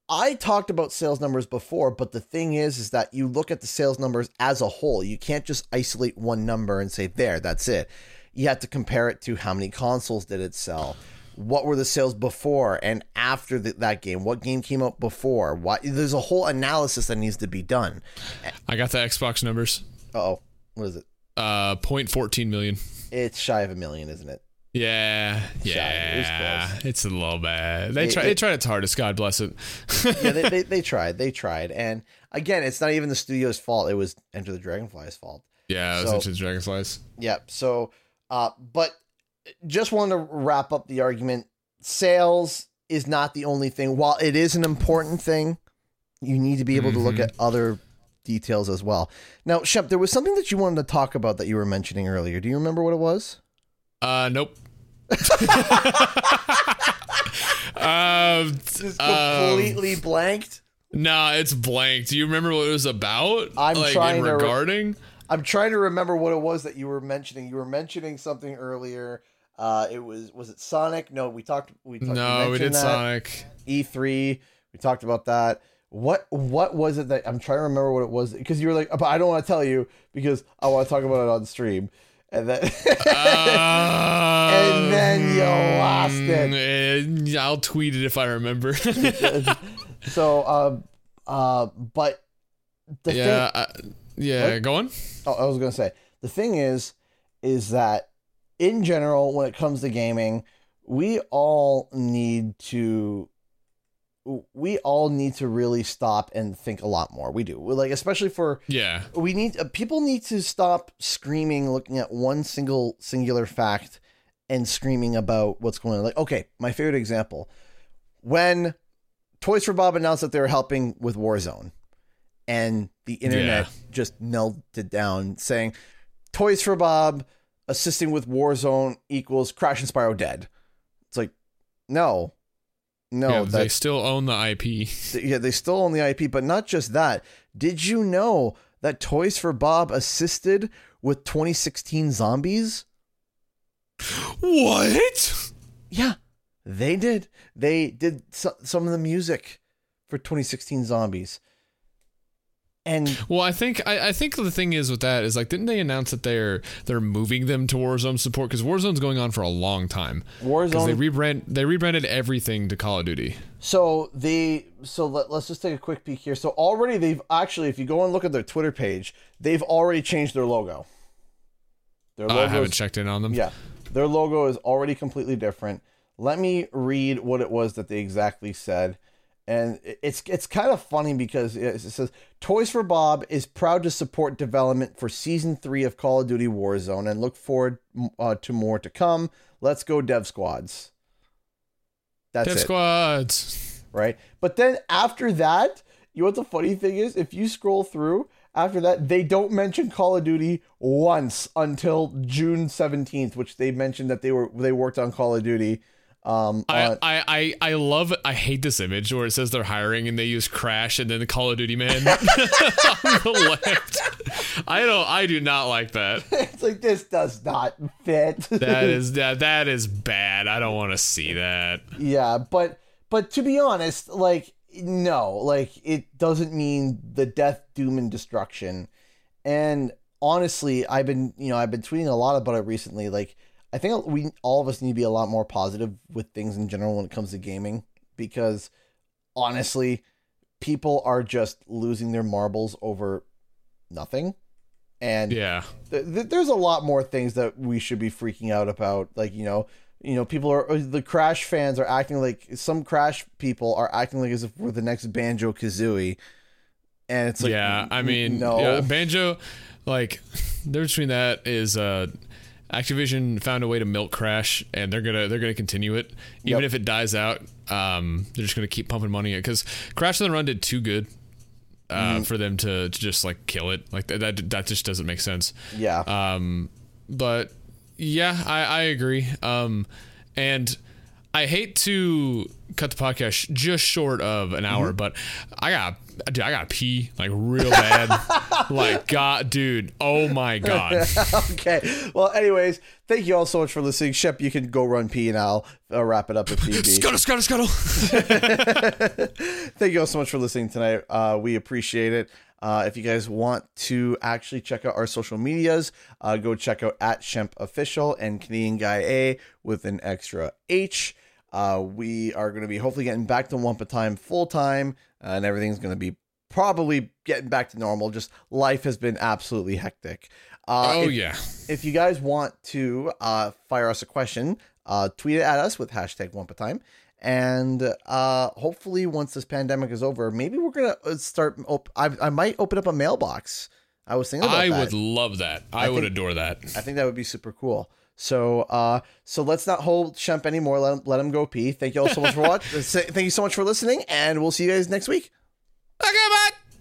I talked about sales numbers before, but the thing is, is that you look at the sales numbers as a whole. You can't just isolate one number and say, there, that's it. You have to compare it to how many consoles did it sell? What were the sales before and after the, that game? What game came out before? Why? There's a whole analysis that needs to be done. I got the Xbox numbers. Oh, what is it? Uh, point fourteen million. It's shy of a million, isn't it? Yeah, it yeah, close. it's a little bad. They It- try. it- they tried its hardest. God bless it. yeah, they, they, they tried. They tried. And again, it's not even the studio's fault. It was Enter the Dragonfly's fault. yeah, it was So- Enter the Dragonfly's. Yep. So, uh, but just wanted to wrap up the argument. Sales is not the only thing. While it is an important thing, you need to be able to look Mhm. at other details as well. Now, Shep, there was something that you wanted to talk about that you were mentioning earlier. Do you remember what it was? Uh, nope. um, Just um, completely blanked. nah, it's blank. Do you remember what it was about? I'm like trying in to re- regarding. I'm trying to remember what it was that you were mentioning. You were mentioning something earlier. Uh, it was was it Sonic? No, we talked. We talked, no, we did that. Sonic. E3. We talked about that. What what was it that I'm trying to remember what it was because you were like, but I don't want to tell you because I want to talk about it on stream, and then and then you lost it. Uh, I'll tweet it if I remember. so um uh but the yeah, thing I, yeah. What? Go on. oh, I was gonna say the thing is is that in general when it comes to gaming we all need to we all need to really stop and think a lot more we do like especially for Yeah, we need uh, people need to stop screaming looking at one single singular fact and screaming about what's going on like okay my favorite example when toys for bob announced that they were helping with warzone and the internet Yeah. just melted down saying toys for bob assisting with warzone equals crash and spyro dead it's like no no yeah. They still own the IP. Yeah, they still own the IP, but not just that. Did you know that Toys for Bob assisted with 2016 zombies? What? Yeah, they did. They did so- some of the music for 2016 zombies. And Well, I think I, I think the thing is with that is like, didn't they announce that they're they're moving them to Warzone support because Warzone's going on for a long time because they Warzone. rebrand they rebranded everything to Call of Duty. so they so let, let's just take a quick peek here. So already they've actually, if you go and look at their Twitter page, they've already changed their logo. Their I logo's- haven't checked in on them. Yeah, their logo is already completely different. Let me read what it was that they exactly said, and it's it's kind of funny because it says Toys for Bob is proud to support development for season three of Call of Duty Warzone and look forward uh, to more to come. Let's go, Dev Squads. That's Dev it Squads. right? But then after that, you know what the funny thing is? If you scroll through after that, they don't mention Call of Duty once until June seventeenth, which they mentioned that they were they worked on Call of Duty. Um, I, on- I, I, I love I hate this image where it says they're hiring and they use Crash and then the Call of Duty man on the left. I don't I do not like that. it's like this does not fit. That is that that is bad. I don't want to see that. yeah, but but to be honest, like no, like it doesn't mean the death, doom, and destruction. And honestly, I've been you know I've been tweeting a lot about it recently. Like I think we all of us need to be a lot more positive with things in general when it comes to gaming because honestly, people are just losing their marbles over nothing. And Yeah. th- th- there's a lot more things that we should be freaking out about. Like you know, you know, people are the Crash fans are acting like some Crash people are acting like as if we're the next Banjo Kazooie, and it's like yeah, I mean, no, yeah, Banjo, like, the difference between that is uh, Activision found a way to milk Crash, and they're gonna they're gonna continue it, even Yep. if it dies out. Um, they're just gonna keep pumping money in because Crash on the Run did too good. Uh, Mm-hmm. For them to, to just like kill it, like that, that, that just doesn't make sense. yeah, Um, but yeah, I, I agree. Um, and I hate to cut the podcast just short of an hour, but I got, dude, I got to pee like real bad. like, God, dude, oh my God. okay. Well, anyways, thank you all so much for listening. Shep, you can go run pee, and I'll uh, wrap it up if you need. Scuttle, scuttle, scuttle. Thank you all so much for listening tonight. Uh, we appreciate it. Uh, if you guys want to actually check out our social medias, uh, go check out at Shemp Official and Canadian Guy A with an extra H. Uh, we are going to be hopefully getting back to Wampa Time full time, uh, and everything's going to be probably getting back to normal. Just life has been absolutely hectic. Uh, oh, if- yeah. if you guys want to uh, fire us a question, uh, tweet it at us with hashtag Wampa Time. And uh, hopefully, once this pandemic is over, maybe we're gonna uh, start. Op- I, I might open up a mailbox. I was thinking about I that. would love that. I, would think- adore that. I think that would be super cool. So, uh, so let's not hold Shemp anymore. Let him, let him go pee. Thank you all so much for watching. Thank you so much for listening, and we'll see you guys next week. Okay, bye.